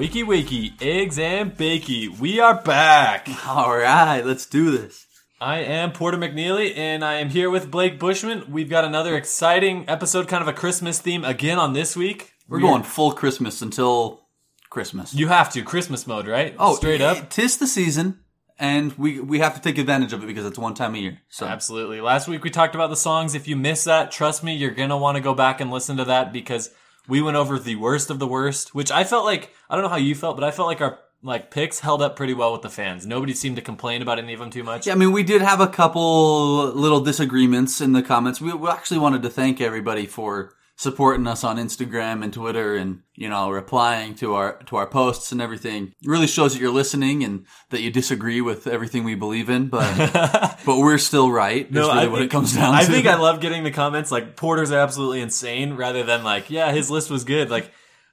Wakey wakey, eggs and bakey. We are back. All right, let's do this. I am Porter McNeely, and I am here with Blake Bushman. We've got another exciting episode, kind of a Christmas theme again on this week. We're going full Christmas until Christmas. You have to Christmas mode, right? oh, straight up. Tis the season, and we we have to take advantage of it because it's one time a year. So Absolutely. Last week we talked about the songs. If you miss that, trust me, you're gonna want to go back and listen to that because we went over the worst of the worst, which I felt like I don't know how you felt, but I felt like our like picks held up pretty well with the fans. Nobody seemed to complain about any of them too much. Yeah, I mean, we did have a couple little disagreements in the comments. We, we actually wanted to thank everybody for supporting us on Instagram and Twitter, and you know, replying to our to our posts and everything. It really shows that you're listening and that you disagree with everything we believe in, but but we're still right. That's really what it comes down I to. think I love getting the comments like Porter's absolutely insane rather than like, yeah, his list was good. Like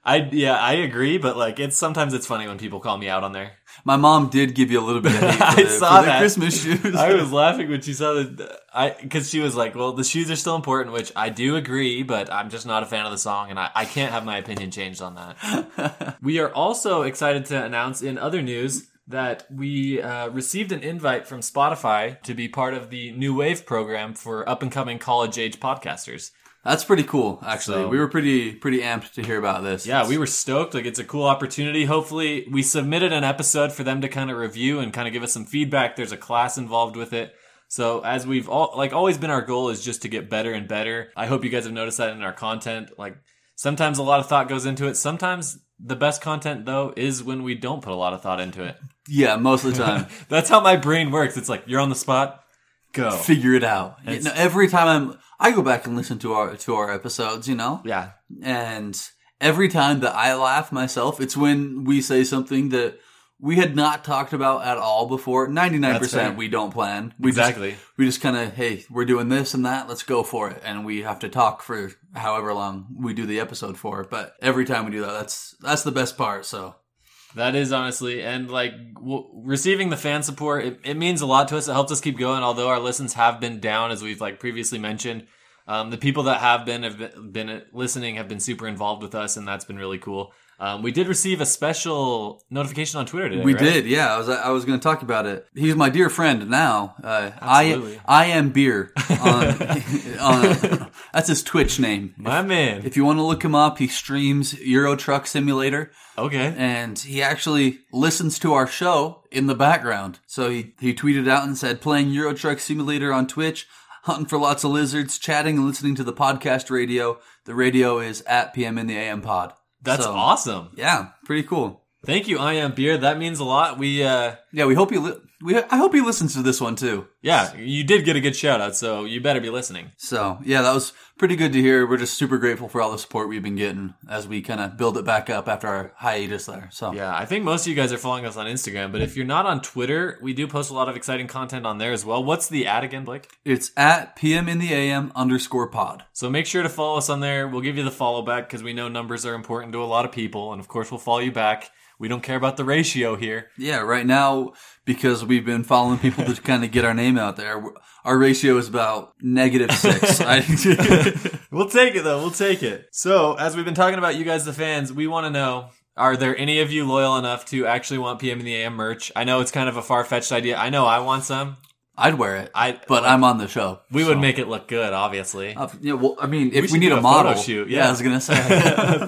I yeah, I agree, but like it's sometimes it's funny when people call me out on there. My mom did give you a little bit of hate I the, saw the that. Christmas shoes. I was laughing when she saw that I because she was like, "Well, the shoes are still important," which I do agree, but I'm just not a fan of the song, and I, I can't have my opinion changed on that. we are also excited to announce in other news that we uh, received an invite from Spotify to be part of the New Wave program for up and coming college age podcasters. That's pretty cool, actually. So- we were pretty pretty amped to hear about this. Yeah, we were stoked. Like, it's a cool opportunity. Hopefully, we submitted an episode for them to kind of review and kind of give us some feedback. There's a class involved with it. So, as we've all, like, always been our goal is just to get better and better. I hope you guys have noticed that in our content. Like, sometimes a lot of thought goes into it. Sometimes the best content, though, is when we don't put a lot of thought into it. yeah, most of the time. That's how my brain works. It's like, you're on the spot, go. figure it out. You know, every time I'm, I go back and listen to our to our episodes, you know, Yeah. and every time that I laugh myself, it's when we say something that we had not talked about at all before. Ninety nine percent we don't plan. We Exactly. Just, we just kind of, hey, we're doing this and that. Let's go for it, and we have to talk for however long we do the episode for. But every time we do that, that's that's the best part. So That is honestly, and like w- receiving the fan support, it, it means a lot to us. It helps us keep going. Although our listens have been down, as we've like previously mentioned, um, the people that have been have been, been listening have been super involved with us, and that's been really cool. Um, we did receive a special notification on Twitter today. We right? did, yeah. I was I was going to talk about it. He's my dear friend now. Uh, I Absolutely. I am beer. On, on, that's his Twitch name. my man. If you want to look him up, he streams Euro Truck Simulator, okay, and he actually listens to our show in the background. So he he tweeted out and said, "Playing Euro Truck Simulator on Twitch." Hunting for lots of lizards, chatting and listening to the podcast radio. The radio is at PM in the AM pod. That's So, awesome. Yeah, pretty cool. Thank you, I am beer. That means a lot. We uh, Yeah, we hope you. Li- we I hope he listens to this one too. yeah, you did get a good shout out, so you better be listening. So yeah, that was pretty good to hear. We're just super grateful for all the support we've been getting as we kind of build it back up after our hiatus there. So Yeah, I think most of you guys are following us on Instagram, but if you're not on Twitter, we do post a lot of exciting content on there as well. What's the ad again, Blake? it's at PM in the AM underscore pod. So make sure to follow us on there. We'll give you the follow back because we know numbers are important to a lot of people, and of course, we'll follow you back. We don't care about the ratio here. Yeah, right now because we've been following people to kind of get our name out there. Our ratio is about negative six. We'll take it though. We'll take it. So, as we've been talking about you guys, the fans, we want to know are there any of you loyal enough to actually want PM in the AM merch? I know it's kind of a far fetched idea. I know I want some. I'd wear it, I but I'm on the show. we would make it look good, obviously. Uh, yeah, well, I mean, if we, should need a, a model, photo shoot, yeah. yeah. I was gonna say.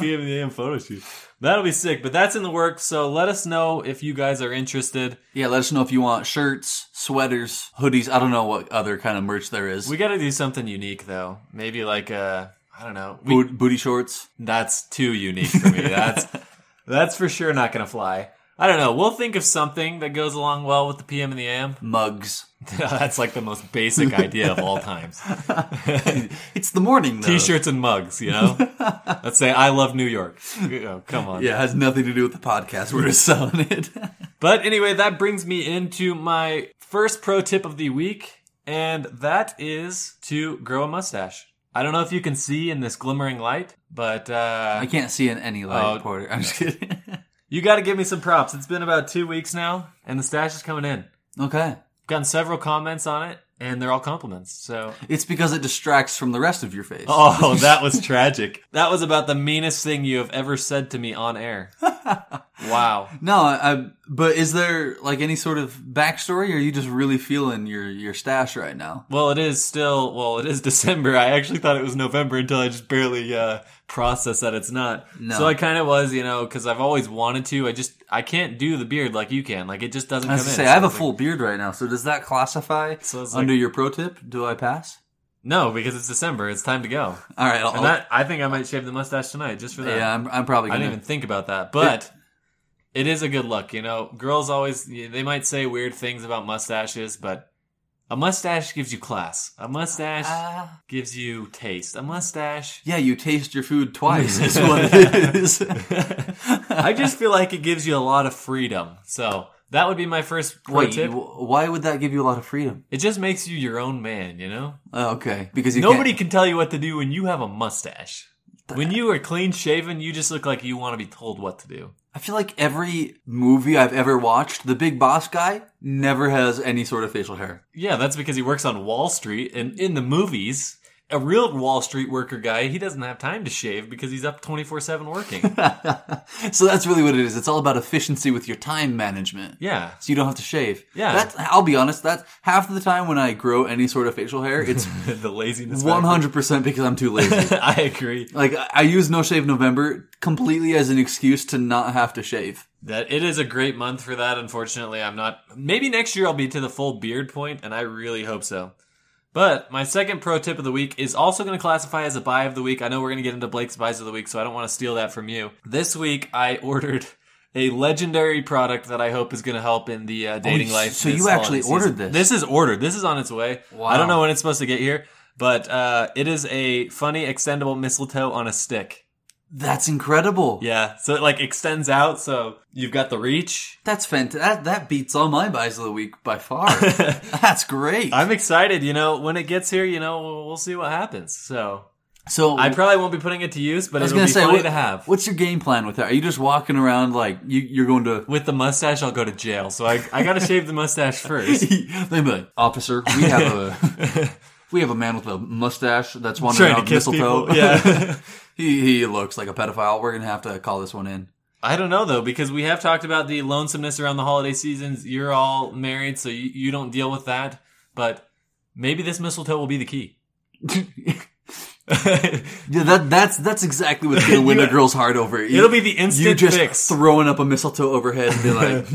PM in the AM photo shoot. That'll be sick, but that's in the works. So let us know if you guys are interested. yeah, let us know if you want shirts, sweaters, hoodies. I don't know what other kind of merch there is. We got to do something unique though. Maybe like uh, I don't know. We, Boot, booty shorts. that's too unique for me. That's that's for sure not gonna fly. I don't know. We'll think of something that goes along well with the PM and the AM. mugs. that's like the most basic idea of all times. It's the morning though. T-shirts and mugs, you know. Let's say I love New York. Oh, come on. Yeah, it has nothing to do with the podcast. We're just selling it. But anyway, that brings me into my first pro tip of the week, and that is to grow a mustache. I don't know if you can see in this glimmering light, but uh, I can't see in any light, Oh. Porter. I'm just kidding. You got to give me some props. It's been about two weeks now, and the stash is coming in. okay. Gotten several comments on it, and they're all compliments. So, It's because it distracts from the rest of your face. oh, that was tragic. That was about the meanest thing you have ever said to me on air. Wow. No, I, I, but is there like any sort of backstory, or are you just really feeling your your stash right now? Well, it is still, well, it is December. I actually thought it was November until I just barely, uh, processed that it's not. No. So I kind of was, you know, cause I've always wanted to. I just, I can't do the beard like you can. Like it just doesn't I come was in. gonna say I have So a it's full beard right now, so does that classify So like- under your pro tip? Do I pass? No, because it's December. It's time to go. All right, I'll, And that, I think I might shave the mustache tonight just for that. yeah, I'm, I'm probably I gonna. didn't even think about that, but it is a good look. You know, girls always they might say weird things about mustaches, but a mustache gives you class. A mustache Ah. gives you taste. A mustache. yeah, you taste your food twice. is what it is. I just feel like it gives you a lot of freedom. So that would be my first pro Wait, tip. why would that give you a lot of freedom? It just makes you your own man. You know, Oh, okay, because you nobody can tell you what to do when you have a mustache. When you are clean shaven, you just look like you want to be told what to do. I feel like every movie I've ever watched, the big boss guy never has any sort of facial hair. Yeah, that's because he works on Wall Street, and in the movies, a real Wall Street worker guy, he doesn't have time to shave because he's up twenty four seven working. so that's really what it is. It's all about efficiency with your time management. yeah, So you don't have to shave. Yeah. That's, I'll be honest, that's half of the time when I grow any sort of facial hair, it's the laziness. 100% because I'm too lazy. I agree like, I use No Shave November completely as an excuse to not have to shave. that it is a great month for that. Unfortunately, I'm not. Maybe next year I'll be to the full beard point, and I really hope so. But my second pro tip of the week is also going to classify as a buy of the week. I know we're going to get into Blake's buys of the week, so I don't want to steal that from you. This week I ordered a legendary product that I hope is going to help in the uh, dating Oh, life. so you actually ordered season. this? This is ordered. This is on its way. Wow. I don't know when it's supposed to get here, but uh, it is a funny extendable mistletoe on a stick. That's incredible. Yeah, so it like extends out, so you've got the reach. That's fantastic. That, that beats all my buys of the week by far. That's great. I'm excited. You know, when it gets here, you know, we'll, we'll see what happens. So so I probably won't be putting it to use, but I was it'll gonna be say, funny what- to have. what's your game plan with that? Are you just walking around like you, you're going to? With the mustache, I'll go to jail. So I, I got to shave the mustache first. They'd be like, officer, we have a we have a man with a mustache that's wandering Trying to around kiss mistletoe. people. Yeah. he he looks like a pedophile. We're gonna have to call this one in. I don't know though, because we have talked about the lonesomeness around the holiday seasons. You're all married, so you, you don't deal with that. But maybe this mistletoe will be the key. Yeah, that that's that's exactly what's gonna win You- a girl's heart over. You, It'll be the instant you just fix. throwing up a mistletoe overhead and be like,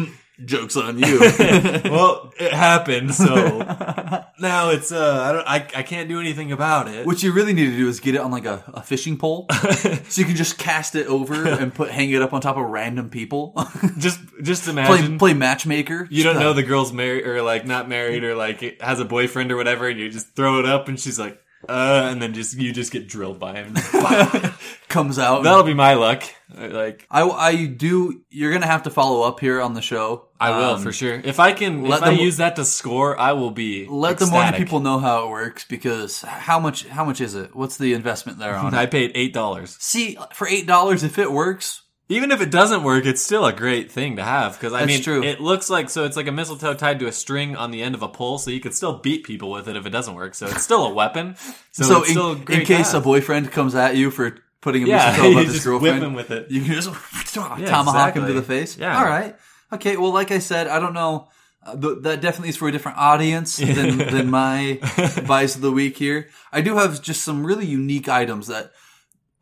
"Jokes on you." well, it happened, so now it's uh, I don't, I, I can't do anything about it. What you really need to do is get it on like a, a fishing pole, so you can just cast it over and put hang it up on top of random people. just, just play imagine play matchmaker. you don't know uh, the girl's married or like not married or like has a boyfriend or whatever, and you just throw it up, and she's like, uh, and then just you just get drilled by him. comes out. That'll be my luck. Like I I do. You're gonna have to follow up here on the show. I will Um, for sure. If I can, let if I them- use that to score, I will be. Let the morning people know how it works because how much how much is it? What's the investment there on? I paid eight dollars. See, for eight dollars, if it works, Even if it doesn't work, it's still a great thing to have because I That's mean, true. it looks like so it's like a mistletoe tied to a string on the end of a pole, so you could still beat people with it if it doesn't work. So it's still a weapon. So, so, it's still in, great in case a boyfriend comes at you for putting a yeah, mistletoe about his just whip girlfriend, him with it. you can just tomahawk him to the face. Yeah. All right. Okay. Well, like I said, I don't know. Uh, th- that definitely is for a different audience than, than my advice of the week here. I do have just some really unique items that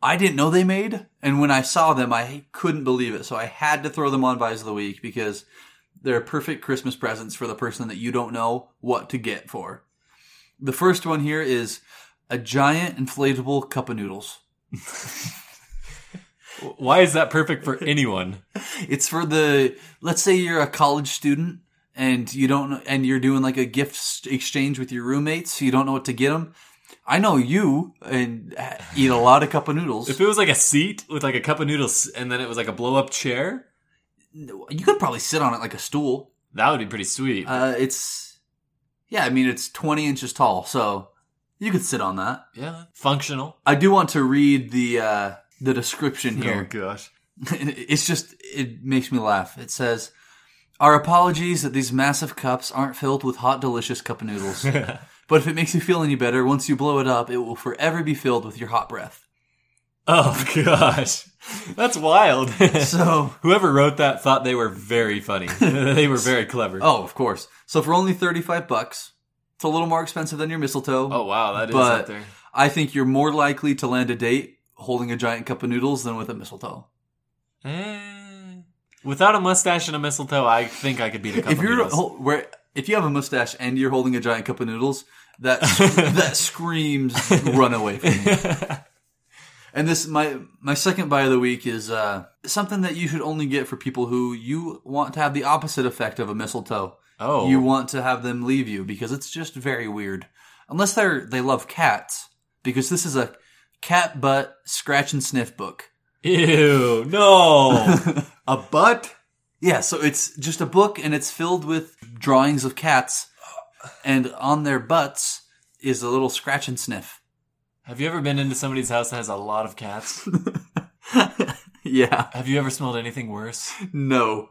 I didn't know they made, and when I saw them, I couldn't believe it. So I had to throw them on buys of the week because they're perfect Christmas presents for the person that you don't know what to get for. The first one here is a giant inflatable cup of noodles. Why is that perfect for anyone? It's for the let's say you're a college student and you don't and you're doing like a gift exchange with your roommates, so you don't know what to get them. I know you and eat a lot of cup of noodles. If it was like a seat with like a cup of noodles and then it was like a blow up chair, you could probably sit on it like a stool. that would be pretty sweet. Uh, it's yeah, I mean it's 20 inches tall, so you could sit on that. yeah, functional. I do want to read the uh, the description here. Oh gosh. it's just it makes me laugh. It says, "Our apologies that these massive cups aren't filled with hot, delicious cup of noodles. but if it makes you feel any better, once you blow it up, it will forever be filled with your hot breath. Oh gosh, that's wild. So, Whoever wrote that thought they were very funny. they were very clever. oh, of course. So for only 35 bucks, it's a little more expensive than your mistletoe. Oh, wow, that is But- up there. I think you're more likely to land a date holding a giant cup of noodles than with a mistletoe. Eh, without a mustache and a mistletoe, I think I could beat a couple if you're noodles. hol- where if you have a mustache and you're holding a giant cup of noodles, that that screams run away from me. And this my my second buy of the week is uh, something that you should only get for people who you want to have the opposite effect of a mistletoe. oh, You want to have them leave you because it's just very weird. Unless they're they love cats, because this is a cat butt scratch and sniff book. ew, no, a butt. Yeah, so it's just a book and it's filled with drawings of cats, and on their butts is a little scratch and sniff. Have you ever been into somebody's house that has a lot of cats? yeah, Have you ever smelled anything worse? no,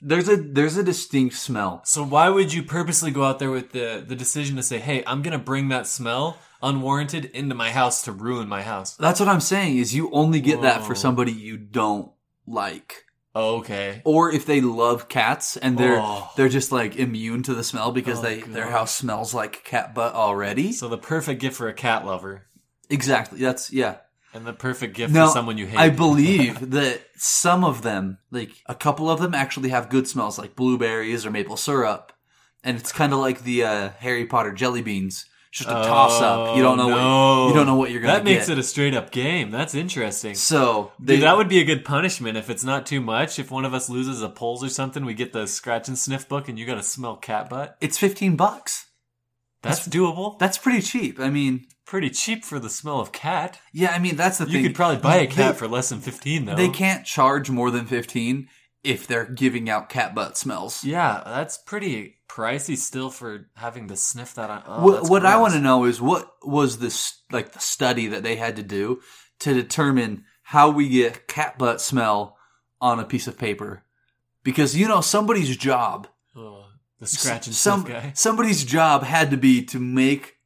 there's a there's a distinct smell. So why would you purposely go out there with the the decision to say, "Hey, I'm gonna bring that smell unwarranted into my house to ruin my house"? That's what I'm saying. Is you only get that for Whoa. somebody you don't like, Oh, okay. or if they love cats and they're Oh. they're just like immune to the smell because Oh, they their house smells like cat butt already. So the perfect gift for a cat lover, exactly. That's yeah. and the perfect gift No, for someone you hate. I believe that some of them, like a couple of them, actually have good smells, like blueberries or maple syrup, and it's kind of like the uh, Harry Potter jelly beans. Just a toss up. You don't know Oh, no. what you don't know what you're gonna do. That makes get. it a straight up game. That's interesting. so they, Dude, that would be a good punishment if it's not too much. If one of us loses a polls or something, we get the scratch and sniff book, and you got to smell cat butt. it's fifteen bucks. That's doable. That's pretty cheap. I mean, Pretty cheap for the smell of cat. yeah. I mean, that's the You thing. You could probably buy a cat They- for less than fifteen though. They can't charge more than fifteen if they're giving out cat butt smells. Yeah, that's pretty pricey still for having to sniff that on. Oh, what what I want to know is what was this like the study that they had to do to determine how we get cat butt smell on a piece of paper? Because you know somebody's job, Ugh, the scratch and some guy. somebody's job had to be to make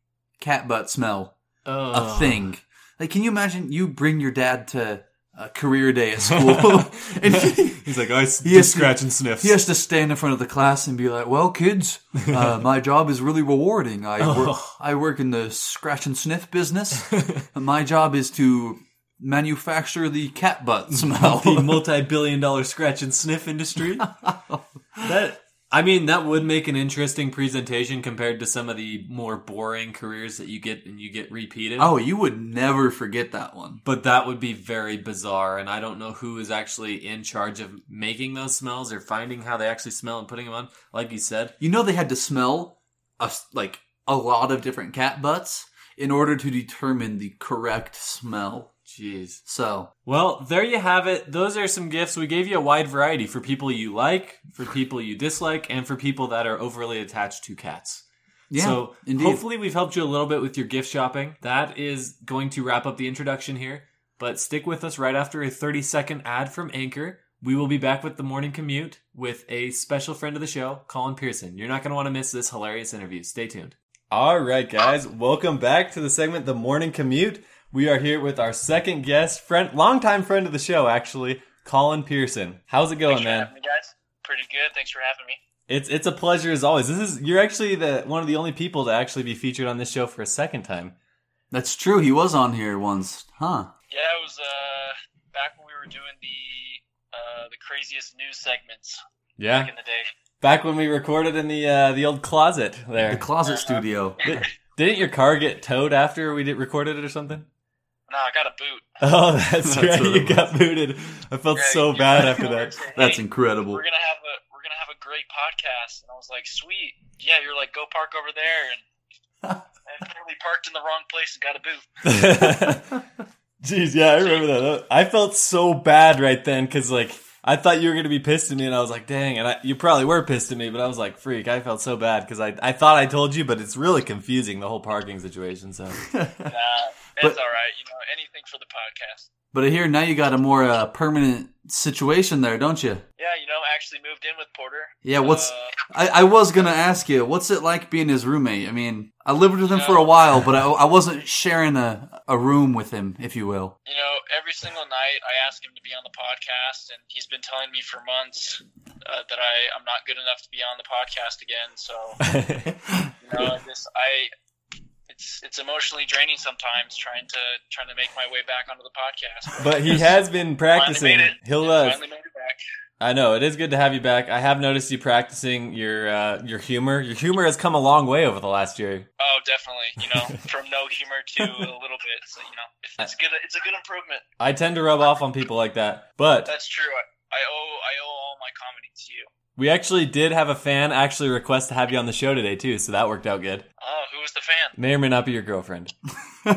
cat butt smell a thing. Like, can you imagine you bring your dad to a career day at school and he, He's like, I s- He has just to- scratch and sniff. he has to stand in front of the class and be like, "Well, kids, uh, my job is really rewarding. I work, Oh. I work in the scratch and sniff business. my job is to manufacture the cat butt smell." the multi-billion dollar scratch and sniff industry. that I mean, that would make an interesting presentation compared to some of the more boring careers that you get and you get repeated. oh, you would never forget that one. But that would be very bizarre, and I don't know who is actually in charge of making those smells or finding how they actually smell and putting them on. Like you said, You know, they had to smell a like a lot of different cat butts in order to determine the correct smell. Jeez. So, Well, there you have it. Those are some gifts. We gave you a wide variety for people you like, for people you dislike, and for people that are overly attached to cats. yeah, so indeed. hopefully we've helped you a little bit with your gift shopping. That is going to wrap up the introduction here. But stick with us right after a 30 second ad from Anchor. We will be back with the morning commute with a special friend of the show, Colin Pearson. You're not going to want to miss this hilarious interview. Stay tuned. All right, guys, welcome back to the segment, The Morning Commute. We are here with our second guest, friend, longtime friend of the show, actually, Colin Pearson. How's it going, Thanks for man? having me, guys. Pretty good. Thanks for having me. It's it's a pleasure as always. This is you're actually the one of the only people to actually be featured on this show for a second time. That's true. He was on here once, huh? Yeah, it was uh back when we were doing the uh the craziest news segments Yeah, back in the day. back when we recorded in the uh, the old closet there. The closet studio. Did, didn't your car get towed after we did recorded it or something? No, I got a boot. Oh, that's, That's right. You it got booted. I felt Yeah, so bad after that. and say, That's incredible. We're gonna have a we're gonna have a great podcast, and I was like, sweet. Yeah, you're like, go park over there, and I totally parked in the wrong place and got a boot. Jeez, yeah, I remember that. I felt so bad right then because like I thought you were gonna be pissed at me, and I was like, "Dang!" And I, you probably were pissed at me, but I was like, "Freak!" I felt so bad because I I thought I told you, but it's really confusing the whole parking situation. So Nah, it's But- all right. You know, anything for the podcast. But I hear now you got a more uh, permanent situation there, don't you? Yeah, you know, actually moved in with Porter. Yeah, what's Uh, I, I was gonna ask you, what's it like being his roommate? I mean, I lived with him for a while, but I, I wasn't sharing a, a room with him, if you will. you know, every single night I ask him to be on the podcast, and he's been telling me for months uh, that I I'm not good enough to be on the podcast again. So you know, I just I it's it's emotionally draining sometimes trying to trying to make my way back onto the podcast. but he has been practicing. Finally made it. He'll. Uh, finally made it back. I know it is good to have you back. I have noticed you practicing your uh, your humor. Your humor has come a long way over the last year. Oh, definitely. You know, from no humor to a little bit. So you know, it's, it's good. It's a good improvement. I tend to rub off on people like that, but That's true. I, I owe I owe all my comedy to you. We actually did have a fan actually request to have you on the show today too, so that worked out good. Oh, who was the fan? May or may not be your girlfriend. Uh,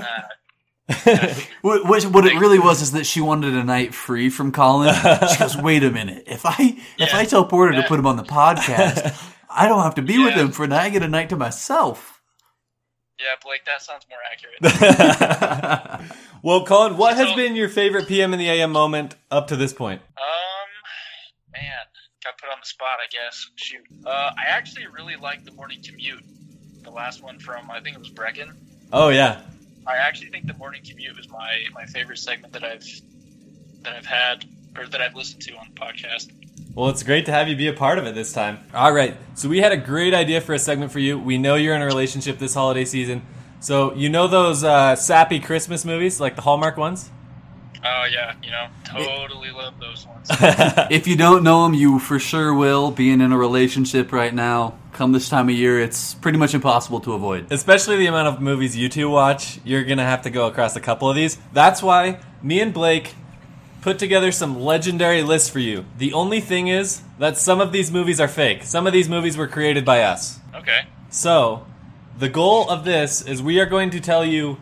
What, what, what it really was is that she wanted a night free from Colin. She goes, wait a minute, if I if I tell Porter to put him on the podcast, I don't have to be with him for a night. I get a night to myself. yeah, Blake, that sounds more accurate. well, Colin, what has been your favorite PM in the AM moment up to this point? Um, man, got put on the spot, I guess. Shoot. Uh, I actually really like the morning commute. The last one from I think it was Brecken. Oh yeah, I actually think the morning commute was my my favorite segment that I've that I've had or that I've listened to on the podcast. Well, it's great to have you be a part of it this time. All right. So we had a great idea for a segment for you. We know you're in a relationship this holiday season. So you know those uh, sappy Christmas movies, like the Hallmark ones? Oh yeah, you know, totally love those ones. If you don't know them, you for sure will. Being in a relationship right now, come this time of year, it's pretty much impossible to avoid. Especially the amount of movies you two watch, you're going to have to go across a couple of these. That's why me and Blake put together some legendary lists for you. The only thing is that some of these movies are fake. Some of these movies were created by us. Okay. So, the goal of this is we are going to tell you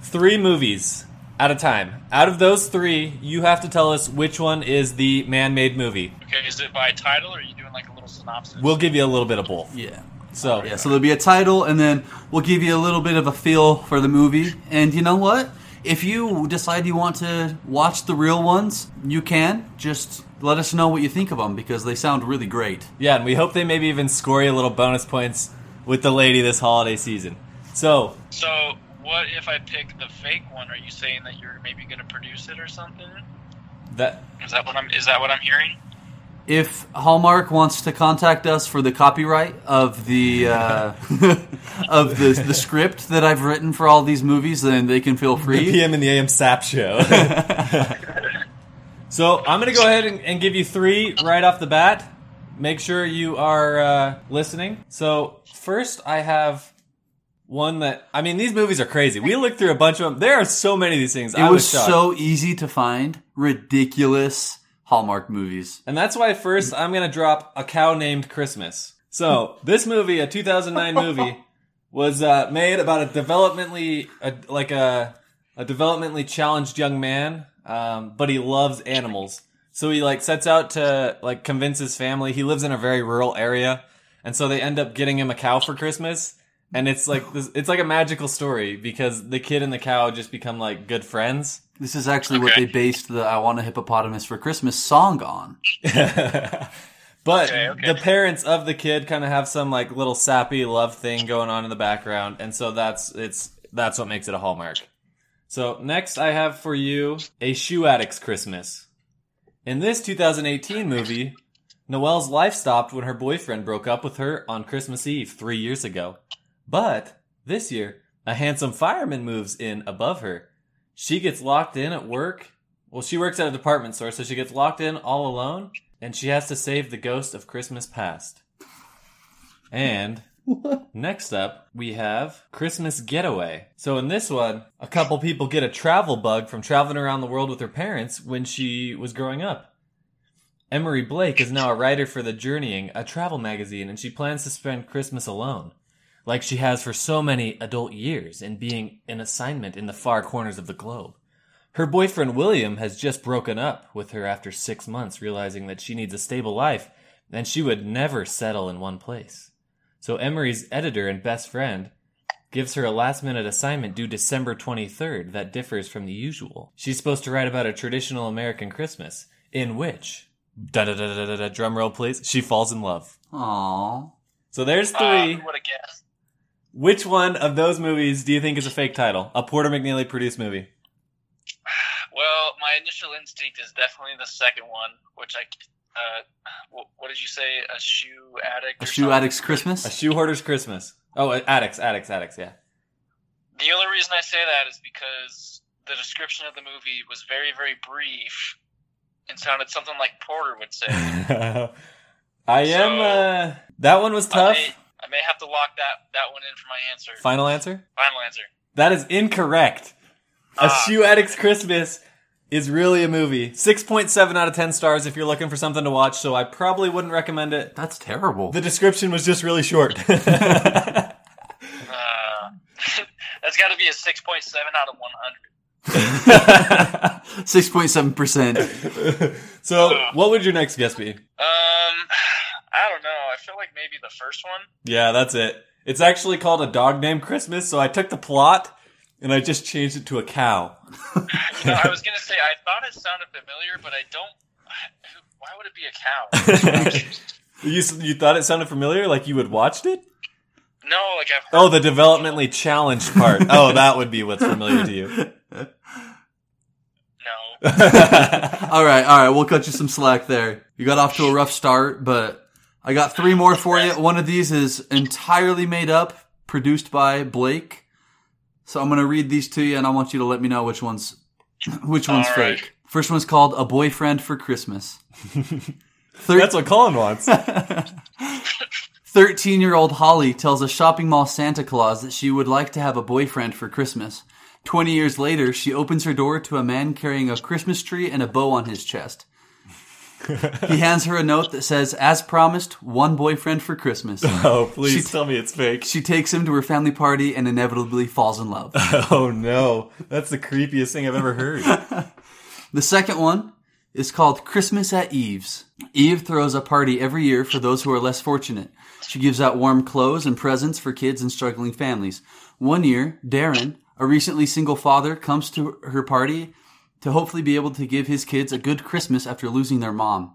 three movies at a time. Out of those three, you have to tell us which one is the man made movie. Okay, is it by title or are you doing like a little synopsis? We'll give you a little bit of both. Yeah. So, Yeah, so there'll be a title, and then we'll give you a little bit of a feel for the movie. And you know what? If you decide you want to watch the real ones, you can. Just let us know what you think of them because they sound really great. yeah, and we hope they maybe even score you a little bonus points with the lady this holiday season. So, So, what if I pick the fake one? Are you saying that you're maybe going to produce it or something? that Is that what I'm? Is that what I'm hearing? If Hallmark wants to contact us for the copyright of the uh, of the the script that I've written for all these movies, then they can feel the free. PM in the AM Sap show. so, I'm going to go ahead and, and give you three right off the bat. Make sure you are uh, listening. So, first, I have one that I mean, these movies are crazy. We looked through a bunch of them. There are so many of these things. It I was was so easy to find ridiculous Hallmark movies. And that's why first I'm going to drop A Cow Named Christmas. So, this movie, a 2009 movie, was uh, made about a developmentally, like a, a developmentally challenged young man, um, but he loves animals. So he like sets out to like convince his family. He lives in a very rural area, and so they end up getting him a cow for Christmas. And it's like this, it's like a magical story because the kid and the cow just become like good friends. This is actually what they based the "I Want a Hippopotamus for Christmas" song on. but Okay, okay. the parents of the kid kind of have some like little sappy love thing going on in the background, and so that's it's that's what makes it a hallmark. So next, I have for you a shoe addict's Christmas. In this 2018 movie, Noelle's life stopped when her boyfriend broke up with her on Christmas Eve three years ago. But this year, a handsome fireman moves in above her. She gets locked in at work. Well, she works at a department store, so she gets locked in all alone, and she has to save the ghost of Christmas past. And next up, we have Christmas Getaway. So in this one, a couple people get a travel bug from traveling around the world with her parents when she was growing up. Emery Blake is now a writer for The Journeying, a travel magazine, and she plans to spend Christmas alone, like she has for so many adult years in being an assignment in the far corners of the globe. Her boyfriend William has just broken up with her after six months, realizing that she needs a stable life and she would never settle in one place. So Emery's editor and best friend gives her a last minute assignment due December 23rd that differs from the usual. She's supposed to write about a traditional American Christmas, in which, da da da da da da, drum roll please, she falls in love. Aww. So there's Uh, three. who would have guessed? Which one of those movies do you think is a fake title? A Porter McNeely produced movie. Well, my initial instinct is definitely the second one, which I. Uh, what, what did you say? A shoe addict? A shoe something? addict's Christmas? A Shoe Hoarder's Christmas. Oh, uh, addicts, addicts, addicts. Yeah. The only reason I say that is because the description of the movie was very, very brief and sounded something like Porter would say. I am. Uh, that one was I tough. may, I may have to lock that, that one in for my answer. Final answer. Final answer. That is incorrect. A Ah. Shoe Addict's Christmas is really a movie. Six point seven out of ten stars if you're looking for something to watch. So I probably wouldn't recommend it. That's terrible. The description was just really short. Uh, that's got to be a 6.7 out of 100. 6.7%. so, what would your next guess be? Um, I don't know. I feel like maybe the first one. Yeah, that's it. It's actually called A Dog Named Christmas, so I took the plot and I just changed it to a cow. You know, I was gonna say I thought it sounded familiar, but I don't. Why would it be a cow? you, you thought it sounded familiar, like you had watched it? no, like I've heard. Oh, the developmentally challenged part. Oh, that would be what's familiar to you. No. all right, all right. We'll cut you some slack there. You got off to a rough start, but I got three more for you. One of these is entirely made up, produced by Blake. So I'm gonna read these to you, and I want you to let me know which one's which one's All right. fake. First one's called "A Boyfriend for Christmas." Thir- That's what Colin wants. 13 year old Holly tells a shopping mall Santa Claus that she would like to have a boyfriend for Christmas. 20 years later, she opens her door to a man carrying a Christmas tree and a bow on his chest. He hands her a note that says, As promised, one boyfriend for Christmas. Oh, please She- tell me it's fake. She takes him to her family party and inevitably falls in love. Oh no, that's the creepiest thing I've ever heard. The second one is called Christmas at Eve's. Eve throws a party every year for those who are less fortunate. She gives out warm clothes and presents for kids and struggling families. One year, Darren, a recently single father, comes to her party to hopefully be able to give his kids a good Christmas after losing their mom.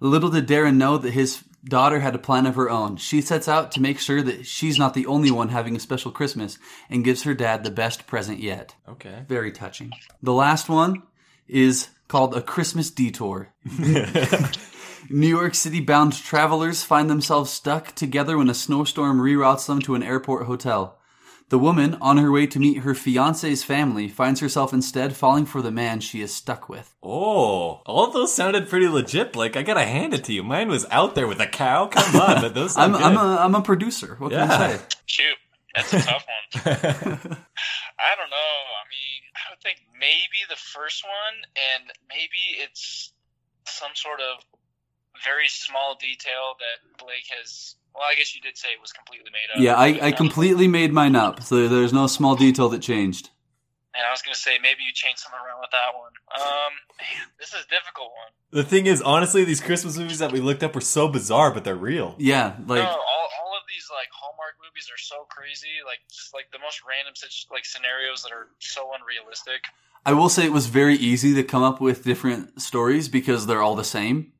Little did Darren know that his daughter had a plan of her own. She sets out to make sure that she's not the only one having a special Christmas and gives her dad the best present yet. Okay. Very touching. The last one is called A Christmas Detour. New York City bound travelers find themselves stuck together when a snowstorm reroutes them to an airport hotel. The woman, on her way to meet her fiance's family, finds herself instead falling for the man she is stuck with. Oh, all of those sounded pretty legit. Like I gotta hand it to you. Mine was out there with a cow. Come on, but those I'm, sound I'm, a, I'm a producer. What can I say? Shoot, that's a tough one. I don't know. I mean, I would think maybe the first one, and maybe it's some sort of very small detail that Blake has. Well, I guess you did say it was completely made up. Yeah, I, I completely made mine up. So there's no small detail that changed. And I was gonna say maybe you changed something around with that one. Um, man, this is a difficult one. the thing is, honestly, these Christmas movies that we looked up were so bizarre, but they're real. Yeah, like no, all, all of these like Hallmark movies are so crazy. Like just like the most random such like scenarios that are so unrealistic. I will say it was very easy to come up with different stories because they're all the same.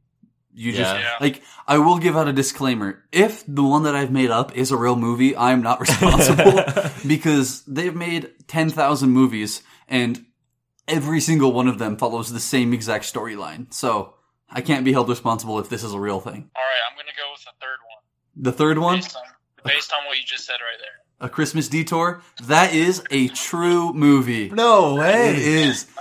You just Yeah. Yeah. like I will give out a disclaimer. If the one that I've made up is a real movie, I'm not responsible because they've made 10,000 movies and every single one of them follows the same exact storyline. So, I can't be held responsible if this is a real thing. All right, I'm gonna go with the third one The third one, based on based on what you just said right there. A Christmas Detour, that is a true movie. No way. It is.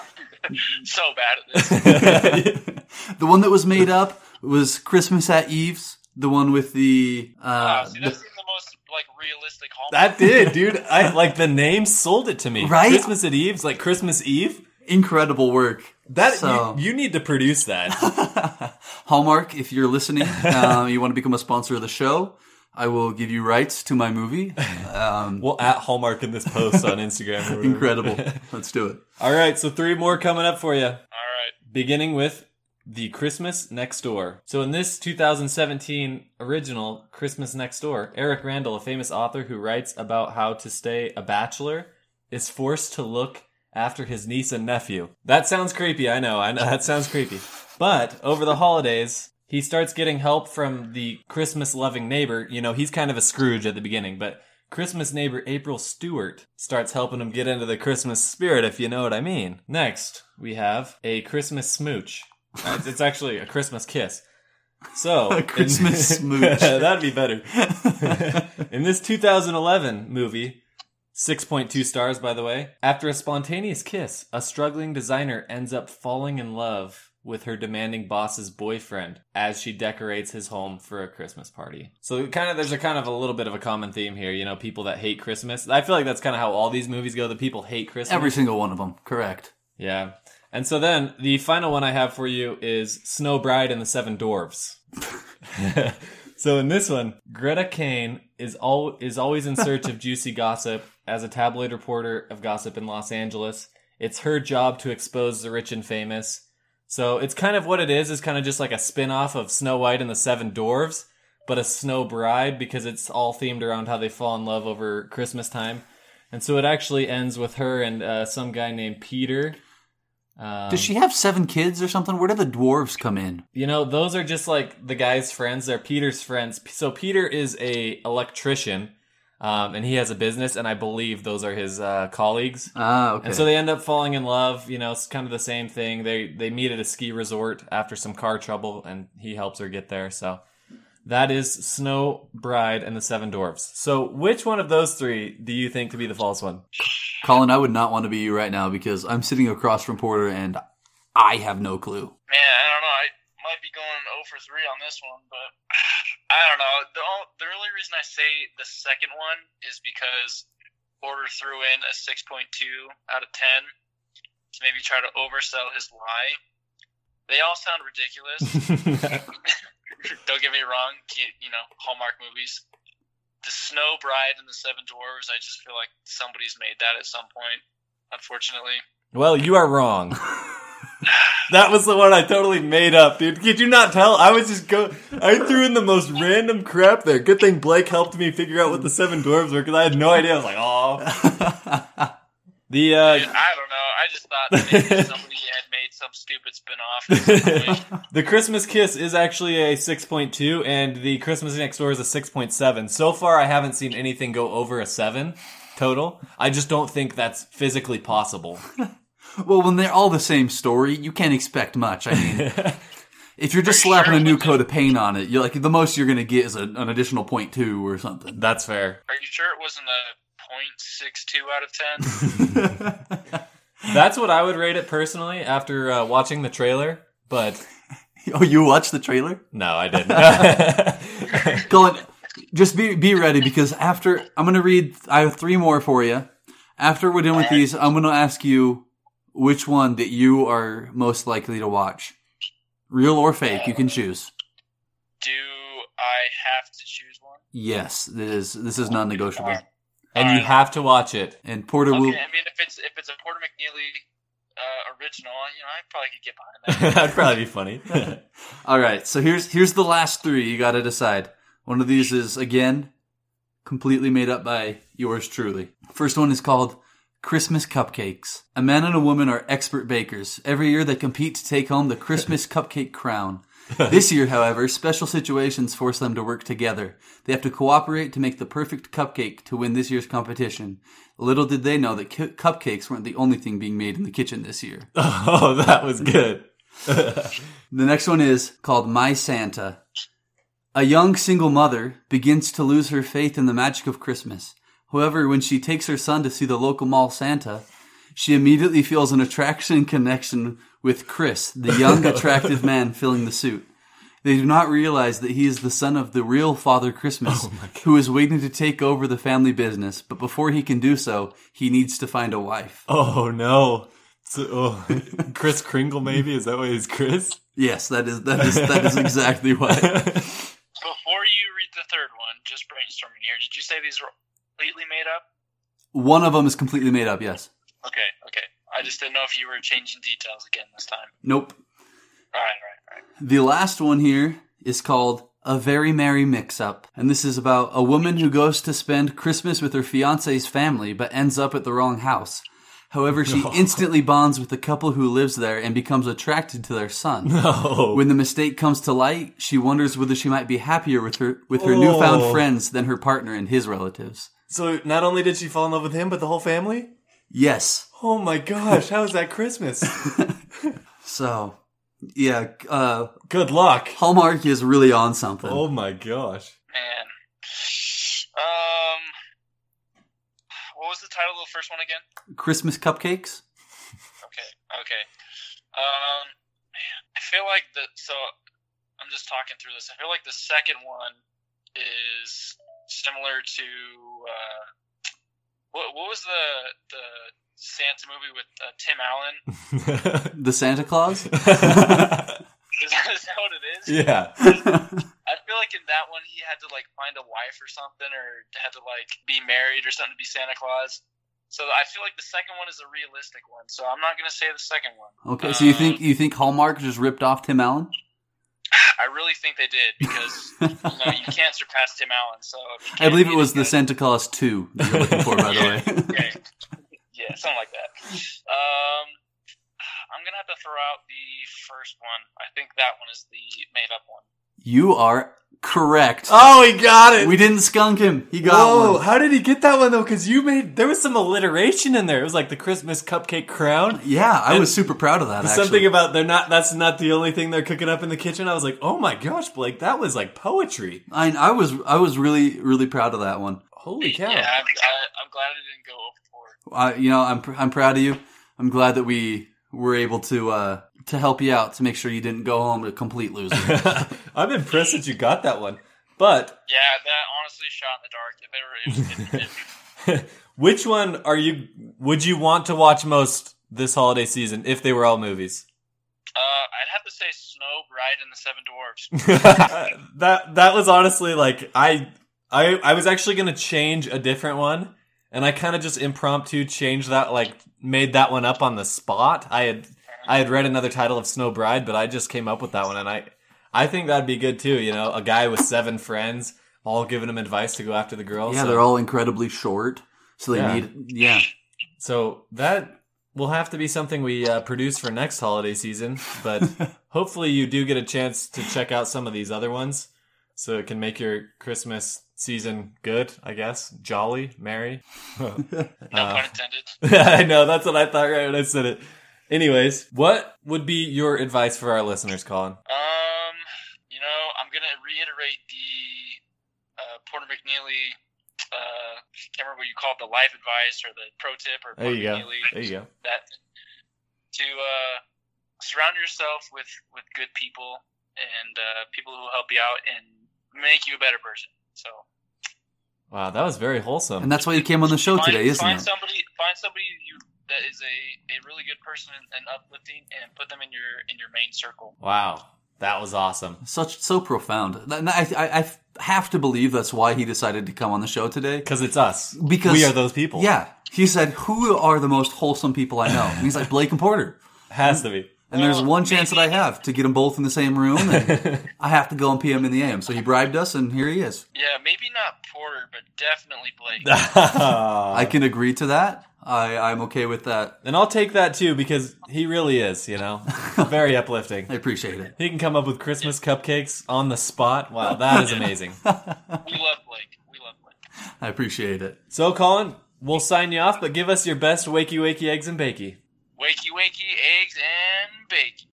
So bad at this. the one that was made up was Christmas at Eve's. The one with the Wow, uh, see, the- that seemed the most like realistic Hallmark. that did, dude. I like the name sold it to me. Right? Christmas at Eve's, like Christmas Eve. incredible work. That So- you, you need to produce that. Hallmark, if you're listening, uh, you want to become a sponsor of the show, I will give you rights to my movie. Um, we'll at Hallmark in this post on Instagram. incredible. Let's do it. All right, so three more coming up for you. All right, Beginning with The Christmas Next Door. So in this 2017 original Christmas Next Door, Eric Randall, a famous author who writes about how to stay a bachelor, is forced to look after his niece and nephew. That sounds creepy, I know, I know that sounds creepy. But over the holidays, he starts getting help from the Christmas loving neighbor. You know, he's kind of a Scrooge at the beginning, but Christmas neighbor April Stewart starts helping him get into the Christmas spirit, if you know what I mean. Next, we have a Christmas smooch. It's it's actually a Christmas kiss. So, A Christmas smooch. that'd be better. in this 2011 movie, 6.2 stars, by the way. After a spontaneous kiss, a struggling designer ends up falling in love with her demanding boss's boyfriend as she decorates his home for a Christmas party. So kind of there's a kind of a little bit of a common theme here, you know, people that hate Christmas. I feel like that's kind of how all these movies go. The people hate Christmas. Every single one of them. Correct. yeah. And so then the final one I have for you is Snow Bride and the Seven Dwarfs. so in this one, Greta Kane is all is always in search of juicy gossip as a tabloid reporter of gossip in Los Angeles. It's her job to expose the rich and famous. So it's kind of what it is, is kind of just like a spin-off of Snow White and the Seven Dwarves, but a snow bride because it's all themed around how they fall in love over Christmas time. And so it actually ends with her and uh, some guy named Peter. Um, Does she have seven kids or something? Where do the dwarves come in? You know, those are just like the guy's friends. They're Peter's friends. So Peter is a electrician, um, and he has a business, and I believe those are his uh, colleagues. Ah, okay. And so they end up falling in love. You know, it's kind of the same thing. They they meet at a ski resort after some car trouble, and he helps her get there. So that is Snow Bride and the Seven Dwarfs. So which one of those three do you think to be the false one? Colin, I would not want to be you right now because I'm sitting across from Porter and I have no clue. Man, I don't know. I might be going 0 for 3 on this one, but I don't know. The, o- the only reason I say the second one is because Porter threw in a 6.2 out of 10 to maybe try to oversell his lie. They all sound ridiculous. Don't get me wrong. You, you know, Hallmark movies. The Snow Bride and the Seven Dwarves, I just feel like somebody's made that at some point, unfortunately. Well, you are wrong. that was the one I totally made up, dude. Could you not tell? I was just go. I threw in the most random crap there. Good thing Blake helped me figure out what the seven dwarves were because I had no idea. I was like, oh. The uh, I don't know. I just thought maybe somebody had made some stupid spin-off. the Christmas Kiss is actually a 6.2, and the Christmas Next Door is a 6.7. So far, I haven't seen anything go over a 7 total. I just don't think that's physically possible. Well, when they're all the same story, you can't expect much. I mean, if you're just slapping a new coat of paint on it, you're like the most you're going to get is a, an additional point two or something. That's fair. Are you sure it wasn't a .62 out of 10? That's what I would rate it personally after uh, watching the trailer, but Oh, you watched the trailer? no, I didn't. Colin, just be be ready because after I'm going to read, I have three more for you. After we're done with these, I'm going to ask you which one that you are most likely to watch, real or fake. You can choose. Do I have to choose one? Yes, this is this is non-negotiable. And you have to watch it. And Porter Okay, will. I mean, if it's if it's a Porter McNeely uh, original, you know, I probably could get behind that. That'd probably be funny. All right, so here's here's the last three. You got to decide. One of these is again completely made up by yours truly. First one is called Christmas Cupcakes. A man and a woman are expert bakers. Every year they compete to take home the Christmas cupcake crown. This year, however, special situations force them to work together. They have to cooperate to make the perfect cupcake to win this year's competition. Little did they know that cu- cupcakes weren't the only thing being made in the kitchen this year. oh, that was good. The next one is called My Santa. A young single mother begins to lose her faith in the magic of Christmas. However, when she takes her son to see the local mall Santa, she immediately feels an attraction and connection with Chris, the young, attractive man filling the suit. They do not realize that he is the son of the real Father Christmas, oh who is waiting to take over the family business. But before he can do so, he needs to find a wife. Oh no. So, oh, Chris Kringle, maybe is that what he's Chris? Yes, that is that is that is exactly why. Before you read the third one, just brainstorming here. Did you say these were completely made up? One of them is completely made up. Yes. Okay, okay. I just didn't know if you were changing details again this time. Nope. All right, all right. The last one here is called A Very Merry Mix Up. And this is about a woman who goes to spend Christmas with her fiance's family but ends up at the wrong house. However, she instantly bonds with the couple who lives there and becomes attracted to their son. Oh, When the mistake comes to light, she wonders whether she might be happier with her with her newfound Oh. friends than her partner and his relatives. so not only did she fall in love with him, but the whole family. Yes. Oh my gosh, how is that Christmas? So, yeah, uh, Good luck. Hallmark is really on something. Oh my gosh. Man. Um, what was the title of the first one again? Christmas cupcakes? Okay, okay. Um, man, I feel like the so I'm just talking through this. I feel like the second one is similar to uh, what what was the the Santa movie with uh, Tim Allen? The Santa Clause? Is that, is that what it is? yeah. I feel like in that one he had to like find a wife or something, or had to like be married or something to be Santa Claus. So I feel like the second one is a realistic one. So I'm not gonna say the second one. Okay, so you Um, think you think Hallmark just ripped off Tim Allen? I really think they did because you know you can't surpass Tim Allen. So I believe it was the Santa Clause 2 that you're looking for, by the way. Okay. Yeah, something like that. Um, I'm gonna have to throw out the first one. I think that one is the made up one. you are correct. Oh, he got it. We didn't skunk him. He got Whoa, one. how did he get that one though? Because you made there was some alliteration in there. It was like the Christmas cupcake crown. Yeah, I And was super proud of that. Actually. Something about they're not. That's not the only thing they're cooking up in the kitchen. I was like, oh my gosh, Blake, that was like poetry. I, I was I was really really proud of that one. Holy cow! Yeah, I'm, I, I'm glad it didn't go overboard. I, you know, I'm pr- I'm proud of you. I'm glad that we were able to uh, to help you out to make sure you didn't go home a complete loser. I'm impressed that you got that one. But Yeah, that honestly shot in the dark. If it, were, it was hit and miss. which one are you? Would you want to watch most this holiday season if they were all movies? Uh, I'd have to say Snow Bride and the Seven Dwarfs. that that was honestly like I I I was actually gonna change a different one, and I kind of just impromptu changed that like made that one up on the spot. I had I had read another title of Snow Bride, but I just came up with that one, and I I think that'd be good too. You know, a guy with seven friends all giving him advice to go after the girl. yeah, so, they're all incredibly short, so they Yeah. need yeah. so that will have to be something we uh, produce for next holiday season. But hopefully, you do get a chance to check out some of these other ones, so it can make your Christmas season good. I guess jolly, merry. No Uh, pun intended. I know that's what I thought right when I said it. Anyways, what would be your advice for our listeners, Colin? Um, you know, I'm gonna reiterate the uh, Porter McNeely. Uh, can't remember what you called the life advice or the pro tip or There Porter you go. McNeely. There you go. That to uh, surround yourself with with good people and uh, people who will help you out and make you a better person. So Wow, that was very wholesome. And that's why you came on the show find, today, isn't find it? somebody find somebody you that is a, a really good person and, and uplifting and put them in your in your main circle. wow, that was awesome. Such so profound. I, I I have to believe that's why he decided to come on the show today. Because it's us. Because we are those people. Yeah, he said, "Who are the most wholesome people I know?" And he's like Blake and Porter. has to be. And there's one chance that I have to get them both in the same room, and I have to go and PM in the AM. So he bribed us, and here he is. Yeah, maybe not Porter, but definitely Blake. I can agree to that. I, I'm okay with that. and I'll take that too because he really is, you know, very uplifting. I appreciate it. He can come up with Christmas cupcakes on the spot. Wow, that is amazing. we love Blake. We love Blake. I appreciate it. So, Colin, we'll sign you off, but give us your best wakey wakey eggs and bakey. Wakey, wakey, eggs and bacon.